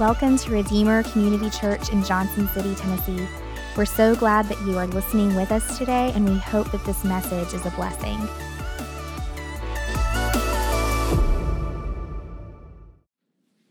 Welcome to Redeemer Community Church in Johnson City, Tennessee. We're so glad that you are listening with us today, and we hope that this message is a blessing.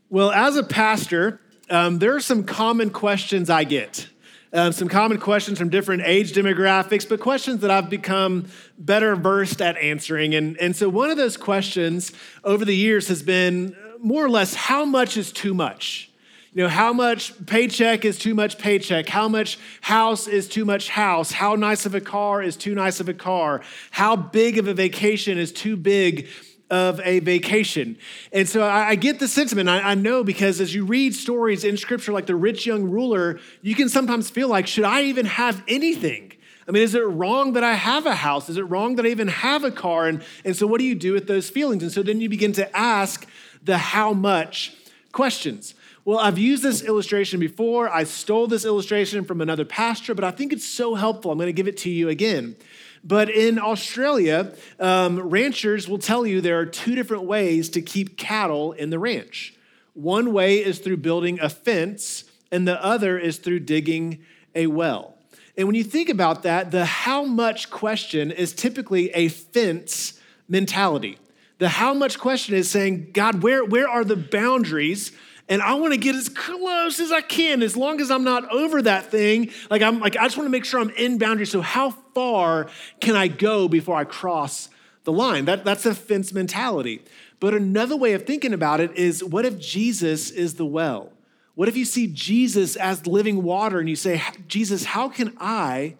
Well, as a pastor, um, there are some common questions I get. Um, some common questions from different age demographics, but questions that I've become better versed at answering. And, and so, one of those questions over the years has been more or less how much is too much? You know, how much paycheck is too much paycheck? How much house is too much house? How nice of a car is too nice of a car? How big of a vacation is too big of a vacation. And so I, I get the sentiment. I, I, know because as you read stories in scripture like the rich young ruler, you can sometimes feel like, should I even have anything? I mean, is it wrong that I have a house? Is it wrong that I even have a car? And, and so what do you do with those feelings? And so then you begin to ask the how much questions. Well, I've used this illustration before. I stole this illustration from another pastor, but I think it's so helpful. I'm going to give it to you again. But in Australia, um, ranchers will tell you there are two different ways to keep cattle in the ranch. One way is through building a fence, and the other is through digging a well. And when you think about that, the how much question is typically a fence mentality. The how much question is saying, God, where, where are the boundaries? And I want to get as close as I can, as long as I'm not over that thing. Like I'm like, I just want to make sure I'm in boundaries. So how far can I go before I cross the line? That, that's a fence mentality. But another way of thinking about it is what if Jesus is the well? What if you see Jesus as living water and you say, Jesus, how can I,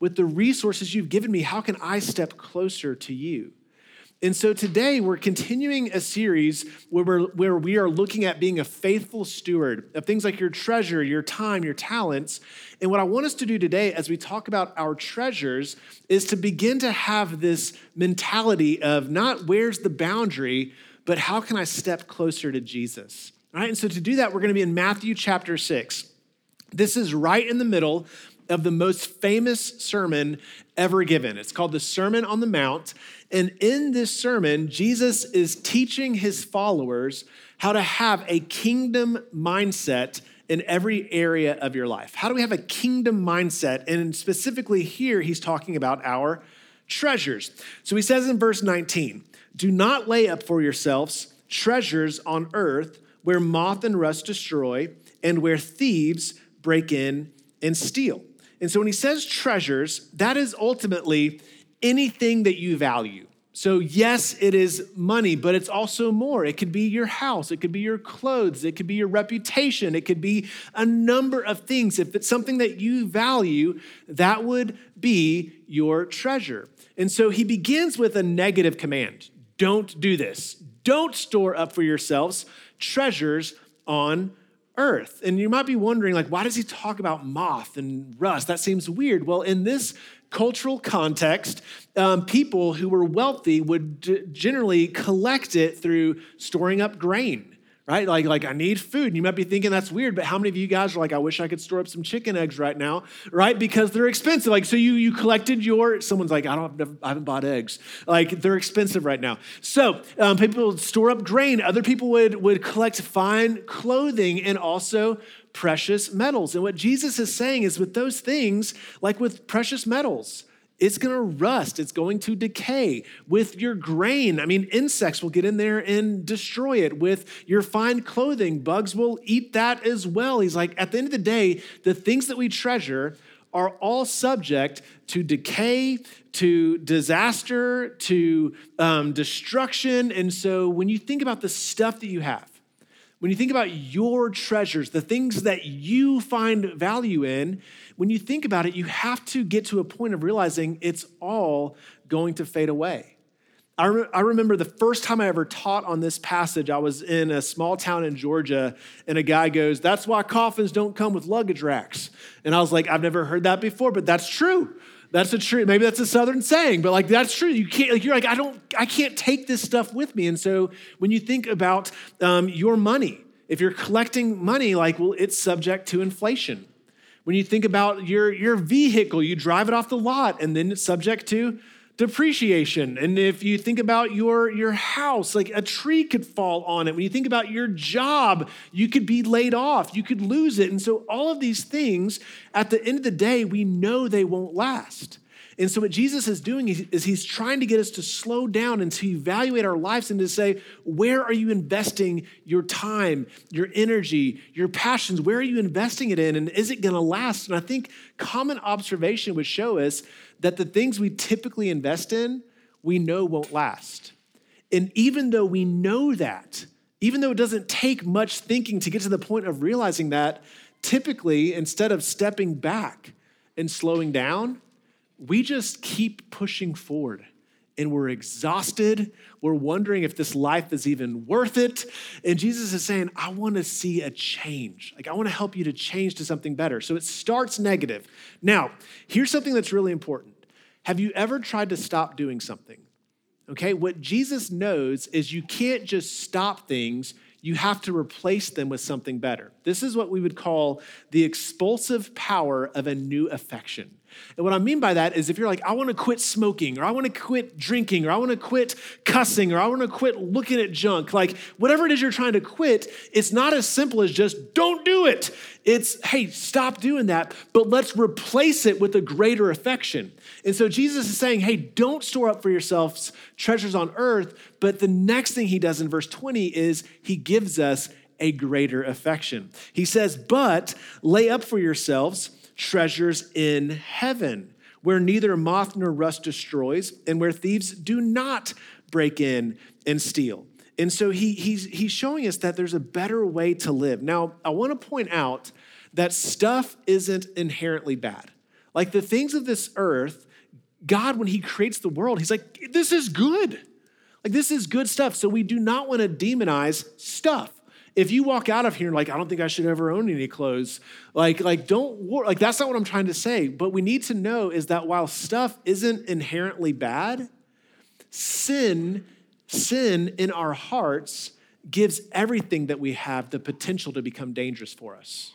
with the resources you've given me, how can I step closer to you? And so today we're continuing a series where, we're, where we are looking at being a faithful steward of things like your treasure, your time, your talents. And what I want us to do today as we talk about our treasures is to begin to have this mentality of not where's the boundary, but how can I step closer to Jesus? All right, and so to do that, we're going to be in Matthew chapter 6. This is right in the middle of the most famous sermon ever given. It's called the Sermon on the Mount. And in this sermon, Jesus is teaching his followers how to have a kingdom mindset in every area of your life. How do we have a kingdom mindset? And specifically here, he's talking about our treasures. So he says in verse 19, Do not lay up for yourselves treasures on earth where moth and rust destroy and where thieves break in and steal. And so when he says treasures, that is ultimately anything that you value. So, yes, it is money, but it's also more. It could be your house, it could be your clothes, it could be your reputation, it could be a number of things. If it's something that you value, that would be your treasure. And so he begins with a negative command don't do this. Don't store up for yourselves treasures on earth. And you might be wondering, like, why does he talk about moth and rust? That seems weird. Well, in this cultural context, um, people who were wealthy would d- generally collect it through storing up grain right? Like, like I need food. And you might be thinking that's weird, but how many of you guys are like, I wish I could store up some chicken eggs right now, right? Because they're expensive. Like, so you you collected your. Someone's like, I don't, I haven't bought eggs. Like, they're expensive right now. So um, people would store up grain. Other people would would collect fine clothing and also precious metals. And what Jesus is saying is, with those things, like with precious metals it's going to rust, it's going to decay. With your grain, I mean, insects will get in there and destroy it. With your fine clothing, bugs will eat that as well. He's like, at the end of the day, the things that we treasure are all subject to decay, to disaster, to um, destruction. And so when you think about the stuff that you have, when you think about your treasures, the things that you find value in, when you think about it, you have to get to a point of realizing it's all going to fade away. I, re- I remember the first time I ever taught on this passage, I was in a small town in Georgia, and a guy goes, That's why coffins don't come with luggage racks. And I was like, I've never heard that before, but that's true. That's a true, maybe that's a southern saying, but like that's true. You can't, like, you're like, I don't, I can't take this stuff with me. And so when you think about um, your money, if you're collecting money, like, well, it's subject to inflation. When you think about your, your vehicle, you drive it off the lot and then it's subject to depreciation. And if you think about your, your house, like a tree could fall on it. When you think about your job, you could be laid off, you could lose it. And so, all of these things, at the end of the day, we know they won't last. And so, what Jesus is doing is he's trying to get us to slow down and to evaluate our lives and to say, where are you investing your time, your energy, your passions? Where are you investing it in? And is it going to last? And I think common observation would show us that the things we typically invest in, we know won't last. And even though we know that, even though it doesn't take much thinking to get to the point of realizing that, typically, instead of stepping back and slowing down, we just keep pushing forward and we're exhausted. We're wondering if this life is even worth it. And Jesus is saying, I want to see a change. Like, I want to help you to change to something better. So it starts negative. Now, here's something that's really important. Have you ever tried to stop doing something? Okay, what Jesus knows is you can't just stop things, you have to replace them with something better. This is what we would call the expulsive power of a new affection. And what I mean by that is if you're like, I want to quit smoking, or I want to quit drinking, or I want to quit cussing, or I want to quit looking at junk, like whatever it is you're trying to quit, it's not as simple as just don't do it. It's, hey, stop doing that, but let's replace it with a greater affection. And so Jesus is saying, hey, don't store up for yourselves treasures on earth. But the next thing he does in verse 20 is he gives us a greater affection. He says, but lay up for yourselves treasures in heaven, where neither moth nor rust destroys, and where thieves do not break in and steal. And so he, he's, he's showing us that there's a better way to live. Now, I want to point out that stuff isn't inherently bad. Like the things of this earth, God, when He creates the world, He's like, this is good. Like, this is good stuff. So we do not want to demonize stuff. If you walk out of here like, I don't think I should ever own any clothes, like, like don't like that's not what I'm trying to say. But we need to know is that while stuff isn't inherently bad, sin, sin in our hearts gives everything that we have the potential to become dangerous for us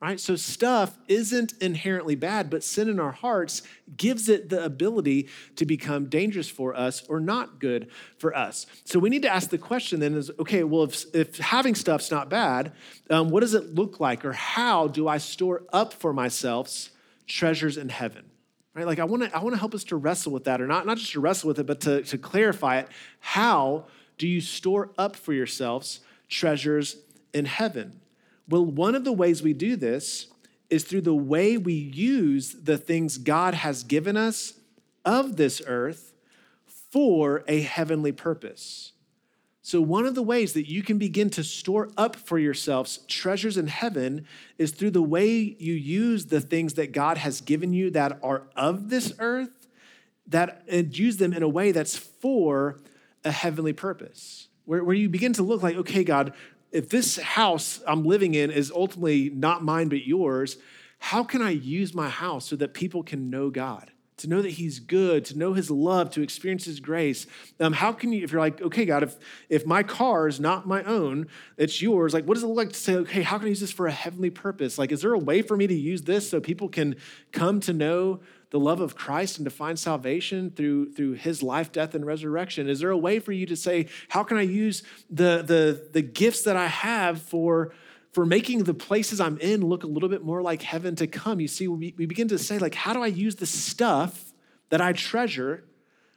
right? So stuff isn't inherently bad, but sin in our hearts gives it the ability to become dangerous for us or not good for us. So we need to ask the question then is, okay, well, if, if having stuff's not bad, um, what does it look like or how do I store up for myself treasures in heaven? Right? Like I want to I want to help us to wrestle with that or not not just to wrestle with it but to, to clarify it. How do you store up for yourselves treasures in heaven? Well, one of the ways we do this is through the way we use the things God has given us of this earth for a heavenly purpose. So, one of the ways that you can begin to store up for yourselves treasures in heaven is through the way you use the things that God has given you that are of this earth, that and use them in a way that's for a heavenly purpose. Where, where you begin to look like, okay, God, if this house I'm living in is ultimately not mine but yours, how can I use my house so that people can know God? To know that He's good, to know His love, to experience His grace. Um, how can you, if you're like, okay, God, if, if my car is not my own, it's yours, like, what does it look like to say, okay, how can I use this for a heavenly purpose? Like, is there a way for me to use this so people can come to know the love of Christ and to find salvation through, through his life, death, and resurrection? Is there a way for you to say, how can I use the, the, the gifts that I have for, for making the places I'm in look a little bit more like heaven to come? You see, we, we begin to say, like, how do I use the stuff that I treasure,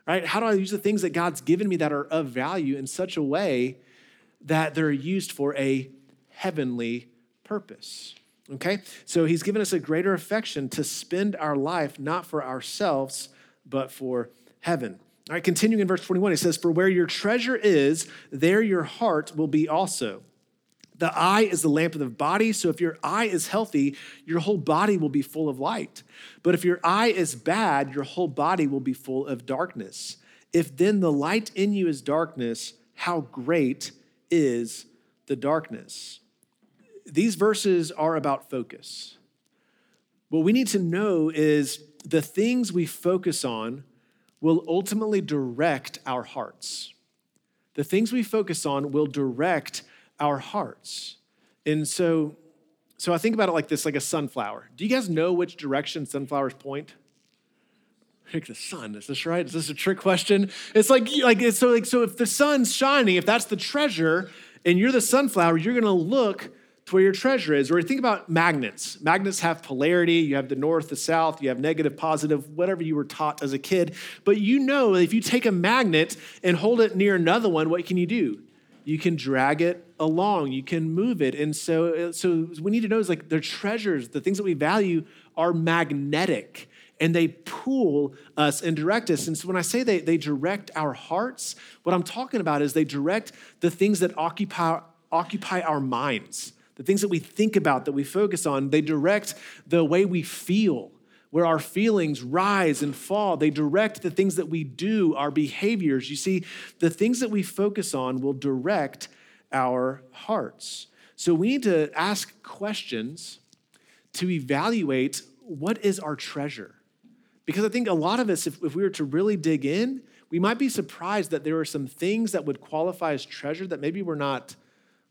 right? How do I use the things that God's given me that are of value in such a way that they're used for a heavenly purpose? Okay? So he's given us a greater affection to spend our life not for ourselves, but for heaven. All right, continuing in verse 21, he says, For where your treasure is, there your heart will be also. The eye is the lamp of the body, so if your eye is healthy, your whole body will be full of light. But if your eye is bad, your whole body will be full of darkness. If then the light in you is darkness, how great is the darkness? These verses are about focus. What we need to know is the things we focus on will ultimately direct our hearts. The things we focus on will direct our hearts. And so, so I think about it like this, like a sunflower. Do you guys know which direction sunflowers point? Like the sun, is this right? Is this a trick question? It's like, like it's so like so if the sun's shining, if that's the treasure, and you're the sunflower, you're gonna look to where your treasure is. Or think about magnets. Magnets have polarity. You have the north, the south, you have negative, positive, whatever you were taught as a kid. But you know if you take a magnet and hold it near another one, what can you do? You can drag it along, you can move it. And so, so we need to know is like their treasures, the things that we value are magnetic and they pull us and direct us. And so when I say they, they direct our hearts, what I'm talking about is they direct the things that occupy, occupy our minds the things that we think about, that we focus on, they direct the way we feel, where our feelings rise and fall. They direct the things that we do, our behaviors. You see, the things that we focus on will direct our hearts. So we need to ask questions to evaluate what is our treasure. Because I think a lot of us, if, if we were to really dig in, we might be surprised that there are some things that would qualify as treasure that maybe we're not,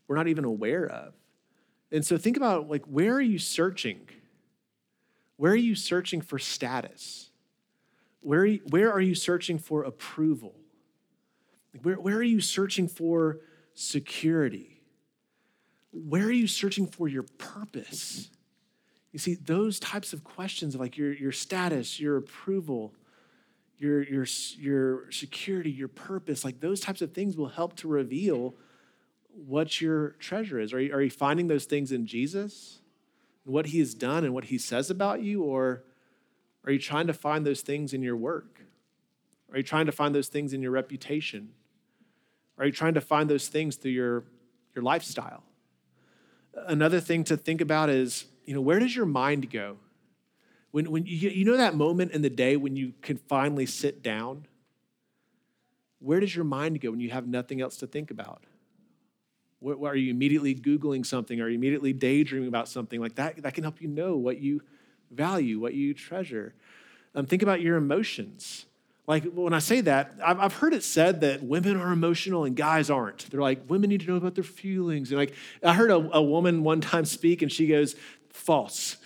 we're not even aware of. And so think about like where are you searching? Where are you searching for status? Where are you, where are you searching for approval? Where, where are you searching for security? Where are you searching for your purpose? You see, those types of questions like your, your status, your approval, your, your, your security, your purpose, like those types of things will help to reveal what your treasure is. Are you, are you finding those things in Jesus and what he has done and what he says about you? Or are you trying to find those things in your work? Are you trying to find those things in your reputation? Are you trying to find those things through your, your lifestyle? Another thing to think about is, you know, where does your mind go? When, when you, you know that moment in the day when you can finally sit down? Where does your mind go when you have nothing else to think about? Are you immediately Googling something? Are you immediately daydreaming about something? Like that, that can help you know what you value, what you treasure. Um, think about your emotions. Like when I say that, I've, I've heard it said that women are emotional and guys aren't. They're like, women need to know about their feelings. And like, I heard a, a woman one time speak and she goes, false.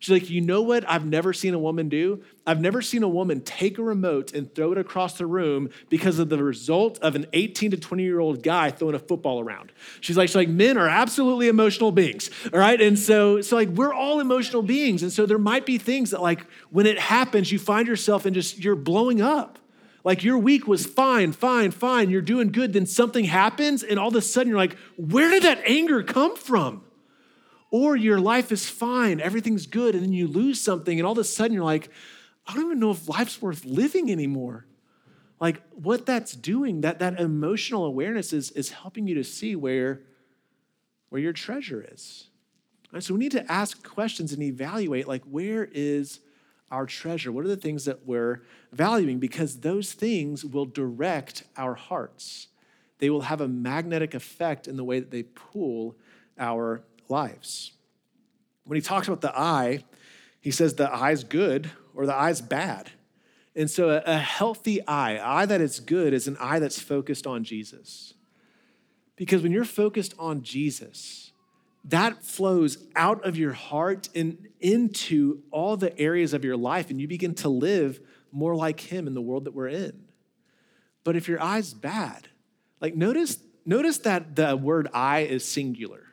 She's like, you know what I've never seen a woman do? I've never seen a woman take a remote and throw it across the room because of the result of an 18 to 20 year old guy throwing a football around. She's like, she's like, men are absolutely emotional beings, all right? And so, so like we're all emotional beings. And so there might be things that like when it happens, you find yourself and just you're blowing up. Like your week was fine, fine, fine, you're doing good, then something happens, and all of a sudden you're like, where did that anger come from? Or your life is fine, everything's good, and then you lose something, and all of a sudden you're like, I don't even know if life's worth living anymore. Like what that's doing, that, that emotional awareness is, is helping you to see where, where your treasure is. And so we need to ask questions and evaluate like where is our treasure? What are the things that we're valuing? Because those things will direct our hearts. They will have a magnetic effect in the way that they pull our lives. When he talks about the eye, he says the eye's good or the eye's bad. And so a, a healthy eye, eye that is good, is an eye that's focused on Jesus. Because when you're focused on Jesus, that flows out of your heart and into all the areas of your life, and you begin to live more like Him in the world that we're in. But if your eye's bad, like notice, notice that the word eye is singular.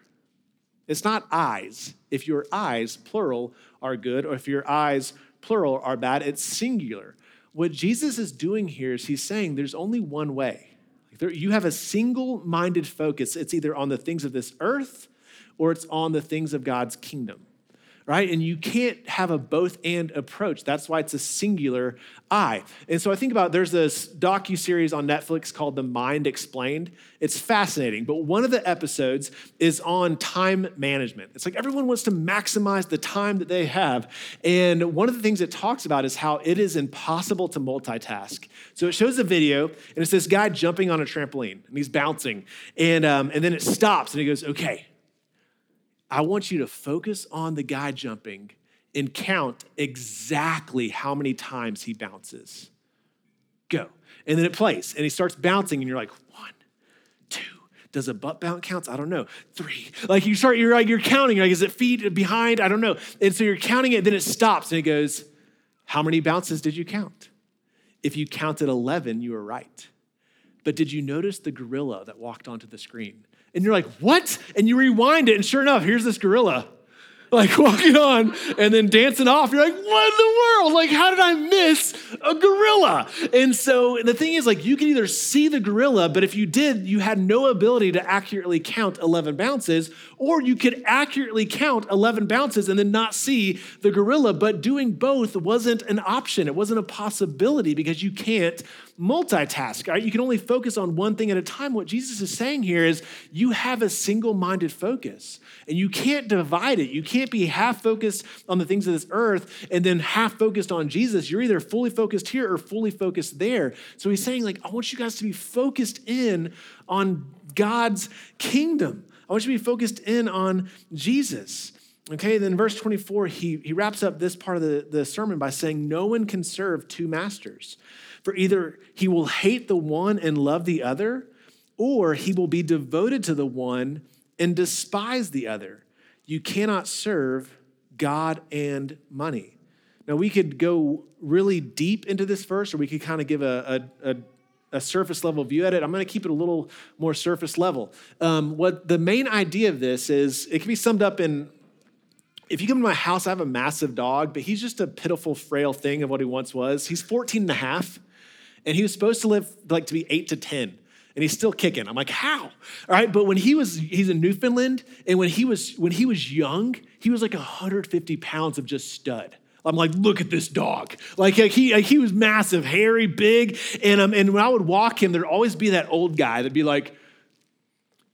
It's not eyes. If your eyes, plural, are good, or if your eyes, plural, are bad, it's singular. What Jesus is doing here is he's saying there's only one way. You have a single minded focus. It's either on the things of this earth or it's on the things of God's kingdom right? And you can't have a both and approach. That's why it's a singular eye. And so I think about there's this docu series on Netflix called The Mind Explained. It's fascinating, but one of the episodes is on time management. It's like everyone wants to maximize the time that they have, and one of the things it talks about is how it is impossible to multitask. So it shows a video, and it's this guy jumping on a trampoline, and he's bouncing, and um, and then it stops, and he goes, "Okay." I want you to focus on the guy jumping and count exactly how many times he bounces. Go. And then it plays and he starts bouncing, and you're like, one, two. Does a butt bounce counts? I don't know. Three. Like you start, you're like, you're counting. Like, is it feet behind? I don't know. And so you're counting it, then it stops and it goes, How many bounces did you count? If you counted 11, you were right. But did you notice the gorilla that walked onto the screen? And you're like, what? And you rewind it, and sure enough, here's this gorilla like walking on and then dancing off. You're like, what in the world? Like, how did I miss a gorilla? And so the thing is, like, you can either see the gorilla, but if you did, you had no ability to accurately count 11 bounces, or you could accurately count 11 bounces and then not see the gorilla. But doing both wasn't an option, it wasn't a possibility because you can't multitask. Right? You can only focus on one thing at a time. What Jesus is saying here is you have a single minded focus and you can't divide it. You can't be half focused on the things of this earth and then half focused on Jesus. You're either fully focused here or fully focused there. So he's saying, like, I want you guys to be focused in on God's kingdom. I want you to be focused in on Jesus. Okay, then verse 24, he, he wraps up this part of the, the sermon by saying, No one can serve two masters. For either he will hate the one and love the other, or he will be devoted to the one and despise the other. You cannot serve God and money. Now, we could go really deep into this verse, or we could kind of give a, a, a, a surface level view at it. I'm going to keep it a little more surface level. Um, what the main idea of this is, it can be summed up in if you come to my house, I have a massive dog, but he's just a pitiful, frail thing of what he once was. He's 14 and a half, and he was supposed to live like to be eight to 10 and he's still kicking. I'm like, how? All right, but when he was, he's in Newfoundland, and when he was when he was young, he was like 150 pounds of just stud. I'm like, look at this dog. Like, like he like he was massive, hairy, big, and um, and when I would walk him, there'd always be that old guy that'd be like,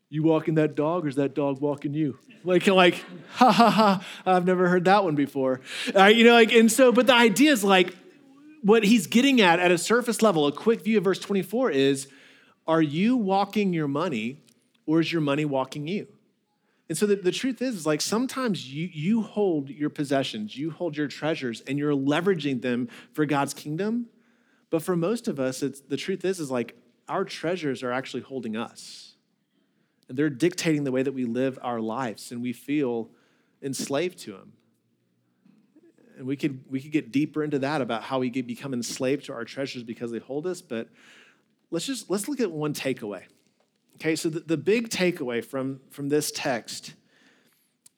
"You walking that dog, or is that dog walking you?" Like, like, ha ha ha! I've never heard that one before. Uh, you know, like, and so, but the idea is like, what he's getting at at a surface level, a quick view of verse 24 is are you walking your money or is your money walking you? And so the, the truth is, is like sometimes you, you hold your possessions, you hold your treasures, and you're leveraging them for God's kingdom. But for most of us, it's, the truth is, is like our treasures are actually holding us. And they're dictating the way that we live our lives, and we feel enslaved to them. And we could, we could get deeper into that about how we become enslaved to our treasures because they hold us, but let's just let's look at one takeaway. Okay, so the, the big takeaway from, from this text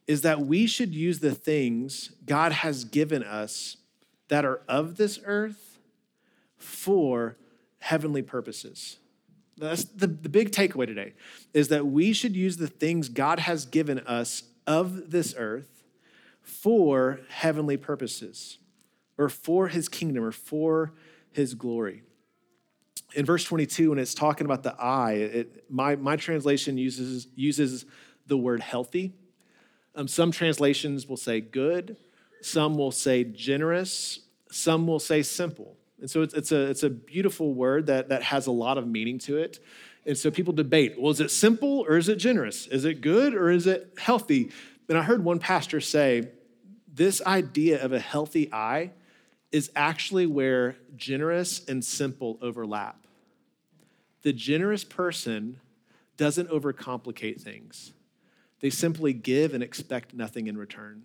is that we should use the things God has given us that are of this earth for heavenly purposes. That's the, the big takeaway today is that we should use the things God has given us of this earth for heavenly purposes or for his kingdom or for his glory in verse 22, when it's talking about the eye, it, my, my translation uses, uses the word healthy. Um, some translations will say good, some will say generous, some will say simple. And so it's, it's, a, it's a beautiful word that, that has a lot of meaning to it. And so people debate well, is it simple or is it generous? Is it good or is it healthy? And I heard one pastor say this idea of a healthy eye is actually where generous and simple overlap. The generous person doesn't overcomplicate things, they simply give and expect nothing in return.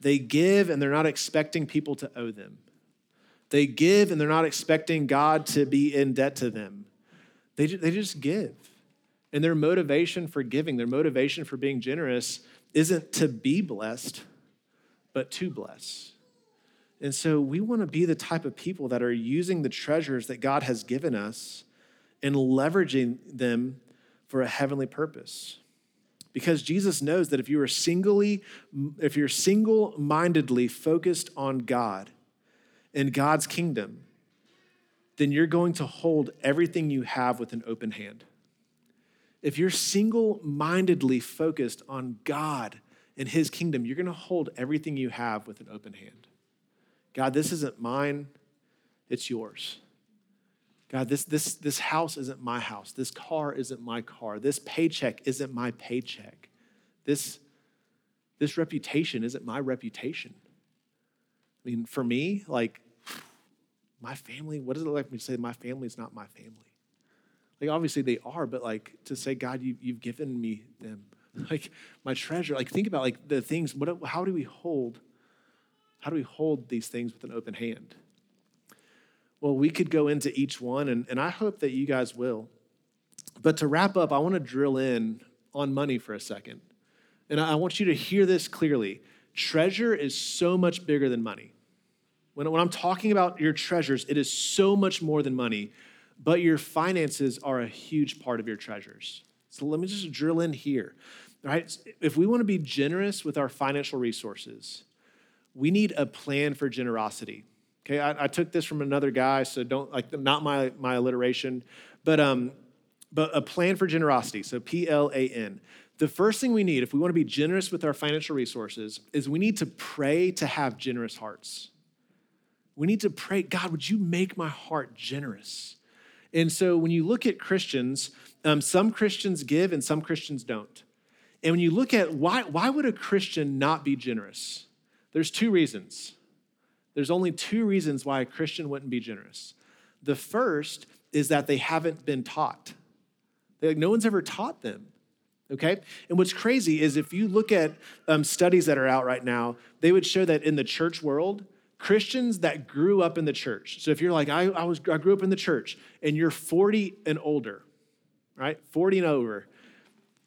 They give and they're not expecting people to owe them. They give and they're not expecting God to be in debt to them. They, they just give. And their motivation for giving, their motivation for being generous, isn't to be blessed, but to bless. And so we want to be the type of people that are using the treasures that God has given us and leveraging them for a heavenly purpose. Because Jesus knows that if you are singly, if you're single-mindedly focused on God and God's kingdom, then you're going to hold everything you have with an open hand. If you're single mindedly focused on God and His kingdom, you're going to hold everything you have with an open hand. God, this isn't mine, it's yours. God, this, this, this house isn't my house. This car isn't my car. This paycheck isn't my paycheck. This, this reputation isn't my reputation. I mean, for me, like, my family, what does it like me to say my family is not my family? Like, obviously they are, but like to say, God, you, you've given me them. Like, my treasure. Like, think about like the things, what, how do we hold How do we hold these things with an open hand? Well, we could go into each one, and, and I hope that you guys will. But to wrap up, I want to drill in on money for a second. And I want you to hear this clearly. Treasure is so much bigger than money. When, when I'm talking about your treasures, it is so much more than money, but your finances are a huge part of your treasures. So let me just drill in here. Right? If we want to be generous with our financial resources, we need a plan for generosity. Okay, I, I, took this from another guy, so don't like not my my alliteration, but um, but a plan for generosity. So P L A N. The first thing we need, if we want to be generous with our financial resources, is we need to pray to have generous hearts. We need to pray, God, would you make my heart generous? And so when you look at Christians, um, some Christians give and some Christians don't. And when you look at why, why would a Christian not be generous? There's two reasons. There's only two reasons why a Christian wouldn't be generous. The first is that they haven't been taught. Like, no one's ever taught them. Okay? And what's crazy is if you look at um, studies that are out right now, they would show that in the church world, Christians that grew up in the church. So if you're like, I, I, was, I grew up in the church and you're 40 and older, right? 40 and over,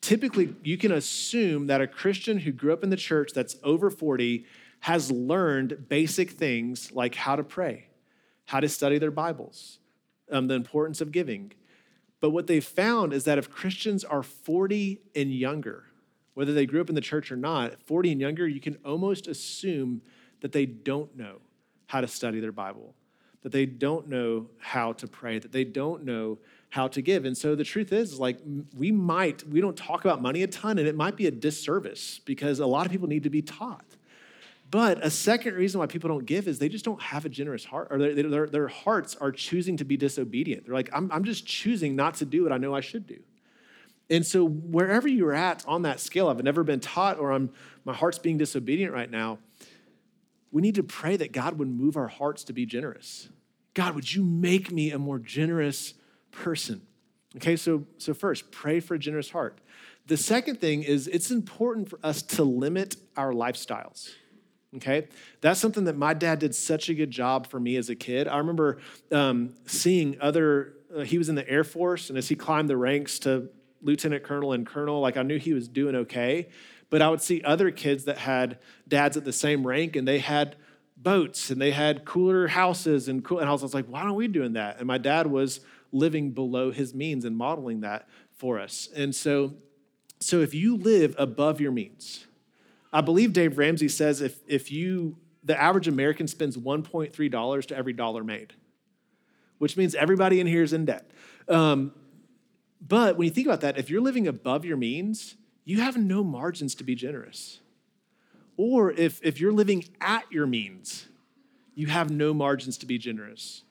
typically you can assume that a Christian who grew up in the church that's over 40 has learned basic things like how to pray, how to study their Bibles, um, the importance of giving. But what they've found is that if Christians are 40 and younger, whether they grew up in the church or not, 40 and younger, you can almost assume that they don't know how to study their Bible, that they don't know how to pray, that they don't know how to give. And so the truth is, like, we might, we don't talk about money a ton, and it might be a disservice because a lot of people need to be taught. But a second reason why people don't give is they just don't have a generous heart, or their, their, their hearts are choosing to be disobedient. They're like, I'm, I'm just choosing not to do what I know I should do. And so, wherever you're at on that scale, I've never been taught, or I'm, my heart's being disobedient right now, we need to pray that God would move our hearts to be generous. God, would you make me a more generous person? Okay, so, so first, pray for a generous heart. The second thing is it's important for us to limit our lifestyles. Okay, that's something that my dad did such a good job for me as a kid. I remember um, seeing other, uh, he was in the Air Force, and as he climbed the ranks to lieutenant colonel and colonel, like I knew he was doing okay. But I would see other kids that had dads at the same rank, and they had boats and they had cooler houses and cool. And I was like, why aren't we doing that? And my dad was living below his means and modeling that for us. And so, so if you live above your means, I believe Dave Ramsey says if, if you, the average American spends $1.3 to every dollar made, which means everybody in here is in debt. Um, but when you think about that, if you're living above your means, you have no margins to be generous. Or if, if you're living at your means, you have no margins to be generous.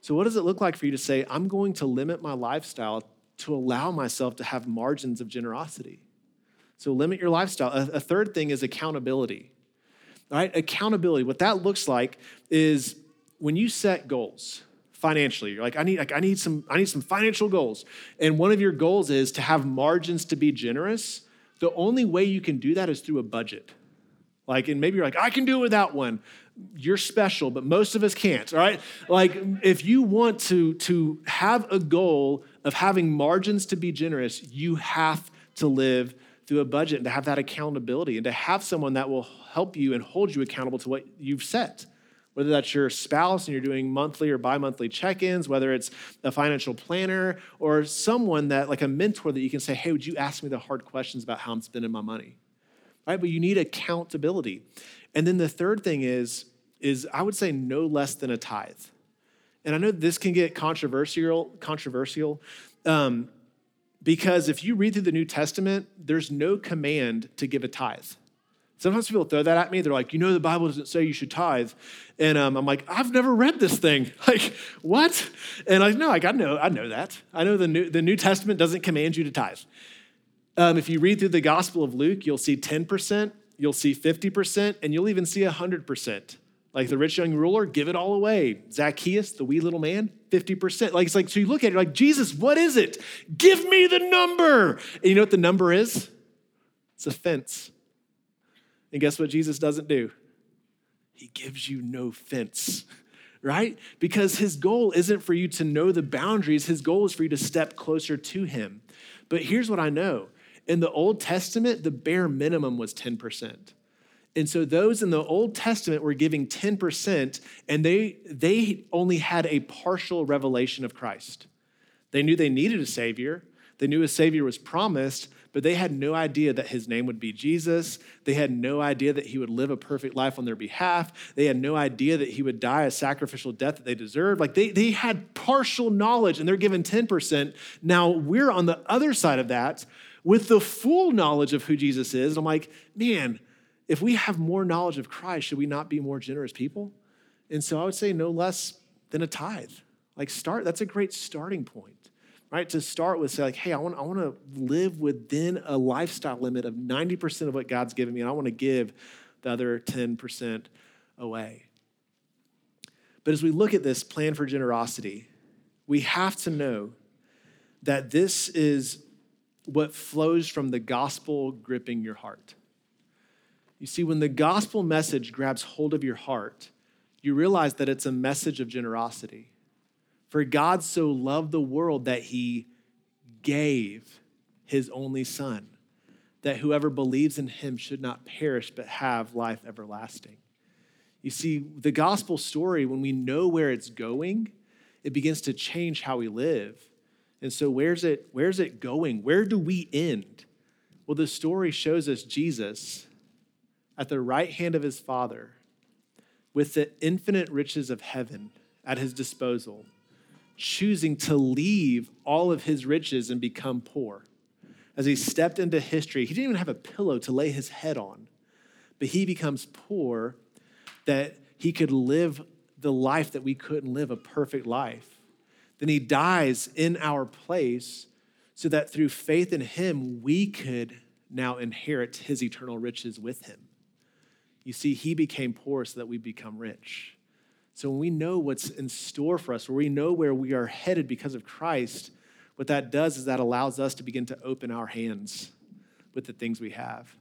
So, what does it look like for you to say, I'm going to limit my lifestyle to allow myself to have margins of generosity? So limit your lifestyle. A, third thing is accountability. All right, accountability. What that looks like is when you set goals financially. You're like, I need, like, I need some, I need some financial goals. And one of your goals is to have margins to be generous. The only way you can do that is through a budget. Like, and maybe you're like, I can do it without one. You're special, but most of us can't, all right? Like, if you want to, to have a goal of having margins to be generous, you have to live through a budget and to have that accountability and to have someone that will help you and hold you accountable to what you've set. Whether that's your spouse and you're doing monthly or bi monthly check ins, whether it's a financial planner or someone that, like a mentor, that you can say, Hey, would you ask me the hard questions about how I'm spending my money? Right? But you need accountability. And then the third thing is, is I would say no less than a tithe. And I know this can get controversial, controversial. Um, because if you read through the New Testament, there's no command to give a tithe. Sometimes people throw that at me. They're like, you know, the Bible doesn't say you should tithe. And um, I'm like, I've never read this thing. Like, what? And I know, like, I know, I know that. I know the New, the New Testament doesn't command you to tithe. Um, if you read through the Gospel of Luke, you'll see 10%, you'll see 50%, and you'll even see 100%. Like the rich young ruler, give it all away. Zacchaeus, the wee little man, 50%. Like it's like, so you look at it, like, Jesus, what is it? Give me the number. And you know what the number is? It's a fence. And guess what Jesus doesn't do? he gives you no fence, right? Because his goal isn't for you to know the boundaries, his goal is for you to step closer to him. But here's what I know in the Old Testament, the bare minimum was 10%. And so those in the Old Testament were giving 10%, and they, they only had a partial revelation of Christ. They knew they needed a Savior, they knew a Savior was promised, but they had no idea that his name would be Jesus. They had no idea that he would live a perfect life on their behalf. They had no idea that he would die a sacrificial death that they deserved. Like they, they had partial knowledge and they're given 10%. Now we're on the other side of that with the full knowledge of who Jesus is. And I'm like, man, if we have more knowledge of Christ, should we not be more generous people? And so I would say no less than a tithe. Like start, that's a great starting point right? To start with, say, like, hey, I want, I want to live within a lifestyle limit of 90% of what God's given me, and I want to give the other 10% away. But as we look at this plan for generosity, we have to know that this is what flows from the gospel gripping your heart. You see, when the gospel message grabs hold of your heart, you realize that it's a message of generosity. For God so loved the world that he gave his only Son, that whoever believes in him should not perish but have life everlasting. You see, the gospel story, when we know where it's going, it begins to change how we live. And so, where's it, where's it going? Where do we end? Well, the story shows us Jesus at the right hand of his Father with the infinite riches of heaven at his disposal choosing to leave all of his riches and become poor. As he stepped into history, he didn't even have a pillow to lay his head on, but he becomes poor that he could live the life that we couldn't live, a perfect life. Then he dies in our place so that through faith in him, we could now inherit his eternal riches with him. You see, he became poor so that we become rich. So when we know what's in store for us, where we know where we are headed because of Christ, what that does is that allows us to begin to open our hands with the things we have.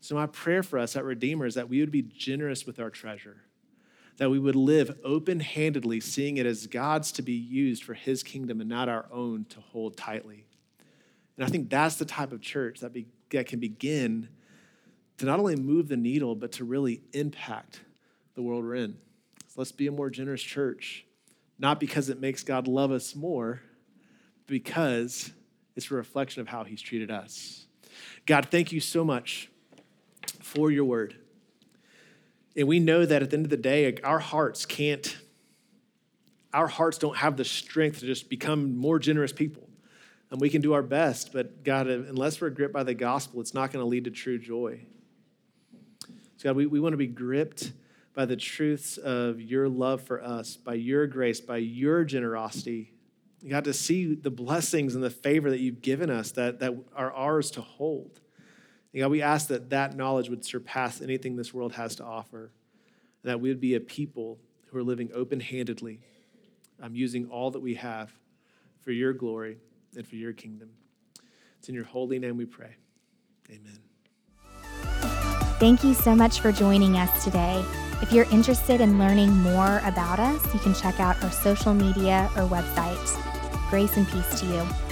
So my prayer for us at Redeemer is that we would be generous with our treasure, that we would live open-handedly, seeing it as God's to be used for his kingdom and not our own to hold tightly. And I think that's the type of church that, be, that can begin to not only move the needle, but to really impact the world we're in. Let's be a more generous church, not because it makes God love us more, because it's a reflection of how he's treated us. God, thank you so much for your word. And we know that at the end of the day, our hearts can't, our hearts don't have the strength to just become more generous people. And we can do our best, but God, unless we're gripped by the gospel, it's not going to lead to true joy. So, God, we, we want to be gripped by the truths of your love for us, by your grace, by your generosity. God, to see the blessings and the favor that you've given us that, that are ours to hold. And God, we ask that that knowledge would surpass anything this world has to offer, and that we would be a people who are living open handedly, um, using all that we have for your glory and for your kingdom. It's in your holy name we pray. Amen. Thank you so much for joining us today. If you're interested in learning more about us, you can check out our social media or website. Grace and peace to you.